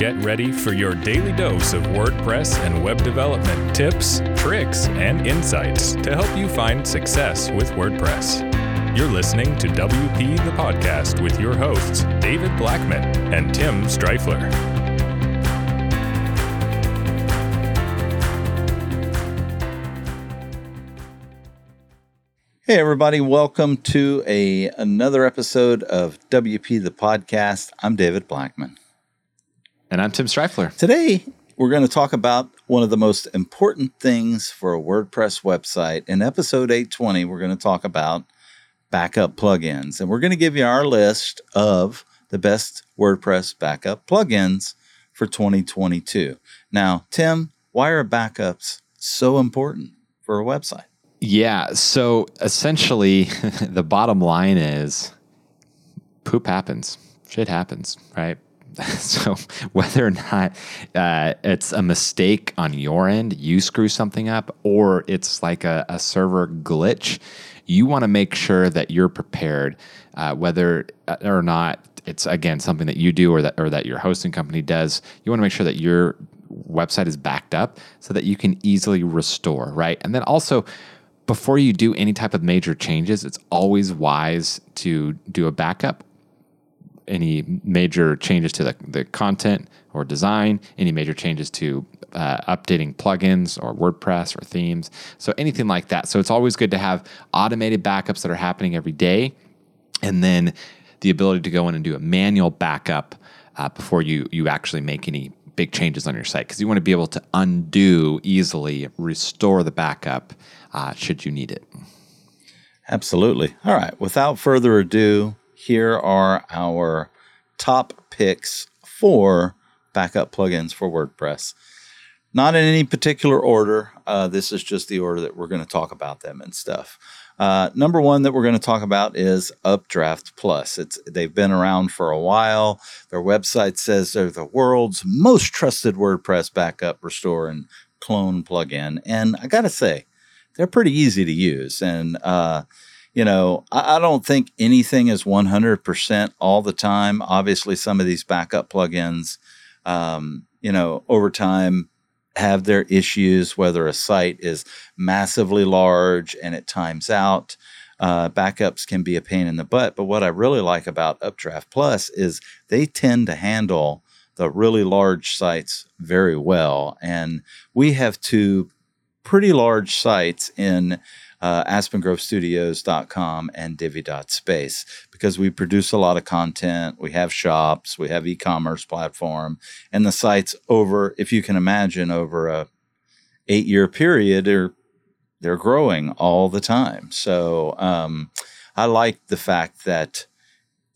Get ready for your daily dose of WordPress and web development tips, tricks, and insights to help you find success with WordPress. You're listening to WP the Podcast with your hosts, David Blackman and Tim Strifler. Hey everybody, welcome to a another episode of WP the Podcast. I'm David Blackman. And I'm Tim Strifler. Today, we're going to talk about one of the most important things for a WordPress website. In episode 820, we're going to talk about backup plugins. And we're going to give you our list of the best WordPress backup plugins for 2022. Now, Tim, why are backups so important for a website? Yeah. So essentially, the bottom line is poop happens, shit happens, right? so whether or not uh, it's a mistake on your end, you screw something up, or it's like a, a server glitch, you want to make sure that you're prepared, uh, whether uh, or not it's again something that you do or that or that your hosting company does. You want to make sure that your website is backed up so that you can easily restore, right? And then also before you do any type of major changes, it's always wise to do a backup any major changes to the, the content or design, any major changes to uh, updating plugins or WordPress or themes. So anything like that. So it's always good to have automated backups that are happening every day, and then the ability to go in and do a manual backup uh, before you you actually make any big changes on your site because you want to be able to undo easily, restore the backup uh, should you need it. Absolutely. All right. Without further ado, here are our top picks for backup plugins for WordPress. Not in any particular order. Uh, this is just the order that we're going to talk about them and stuff. Uh, number one that we're going to talk about is Updraft Plus. It's they've been around for a while. Their website says they're the world's most trusted WordPress backup, restore, and clone plugin. And I got to say, they're pretty easy to use. And uh, you know, I, I don't think anything is 100% all the time. Obviously, some of these backup plugins, um, you know, over time have their issues, whether a site is massively large and it times out. Uh, backups can be a pain in the butt. But what I really like about Updraft Plus is they tend to handle the really large sites very well. And we have two pretty large sites in uh, aspengrovestudios.com and divi.space because we produce a lot of content. We have shops, we have e-commerce platform, and the sites over, if you can imagine, over a eight year period, are they're growing all the time. So um, I like the fact that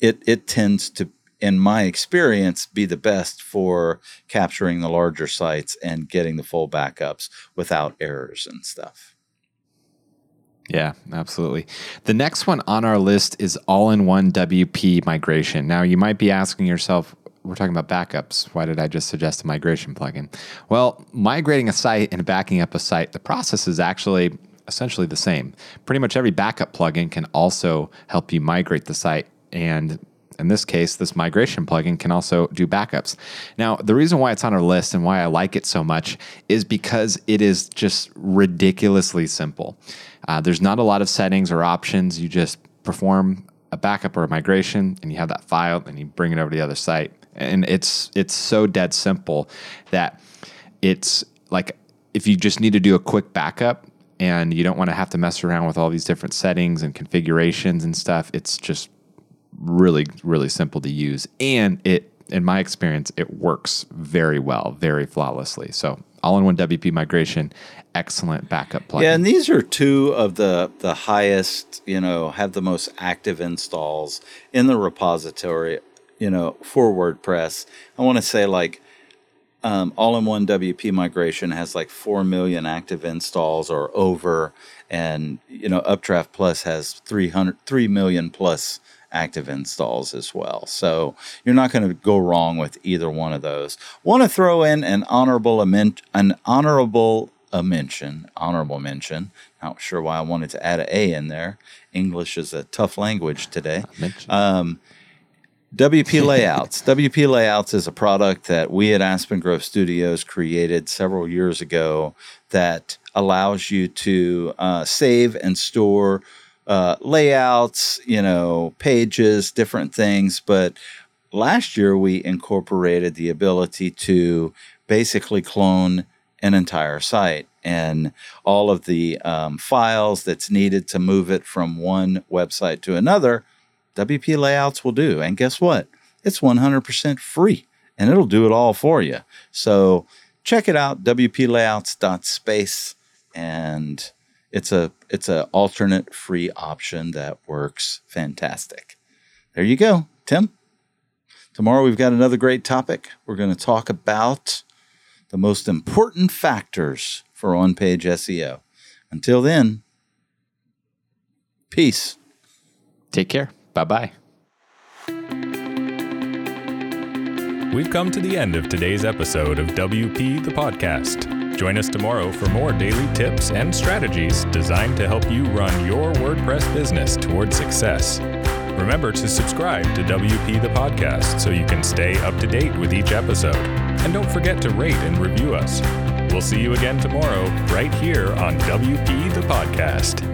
it it tends to in my experience, be the best for capturing the larger sites and getting the full backups without errors and stuff. Yeah, absolutely. The next one on our list is all in one WP migration. Now, you might be asking yourself, we're talking about backups. Why did I just suggest a migration plugin? Well, migrating a site and backing up a site, the process is actually essentially the same. Pretty much every backup plugin can also help you migrate the site and in this case, this migration plugin can also do backups. Now, the reason why it's on our list and why I like it so much is because it is just ridiculously simple. Uh, there's not a lot of settings or options. You just perform a backup or a migration, and you have that file, and you bring it over to the other site. And it's it's so dead simple that it's like if you just need to do a quick backup and you don't want to have to mess around with all these different settings and configurations and stuff, it's just really really simple to use, and it in my experience it works very well, very flawlessly. So all-in-one WP migration, excellent backup plugin. Yeah, and these are two of the the highest, you know, have the most active installs in the repository, you know, for WordPress. I want to say like um, all-in-one WP migration has like four million active installs or over, and you know, Updraft Plus has 300, 3 million plus active installs as well. So you're not going to go wrong with either one of those. Want to throw in an honorable an honorable a mention, honorable mention. Not sure why I wanted to add an A in there. English is a tough language today. Um, WP Layouts. WP Layouts is a product that we at Aspen Grove Studios created several years ago that allows you to uh, save and store uh, layouts, you know, pages, different things. But last year we incorporated the ability to basically clone an entire site and all of the um, files that's needed to move it from one website to another. WP Layouts will do. And guess what? It's 100% free and it'll do it all for you. So check it out, wplayouts.space and it's a it's a alternate free option that works fantastic. There you go, Tim. Tomorrow we've got another great topic. We're going to talk about the most important factors for on-page SEO. Until then, peace. Take care. Bye-bye. We've come to the end of today's episode of WP the podcast. Join us tomorrow for more daily tips and strategies designed to help you run your WordPress business toward success. Remember to subscribe to WP the podcast so you can stay up to date with each episode. And don't forget to rate and review us. We'll see you again tomorrow, right here on WP the podcast.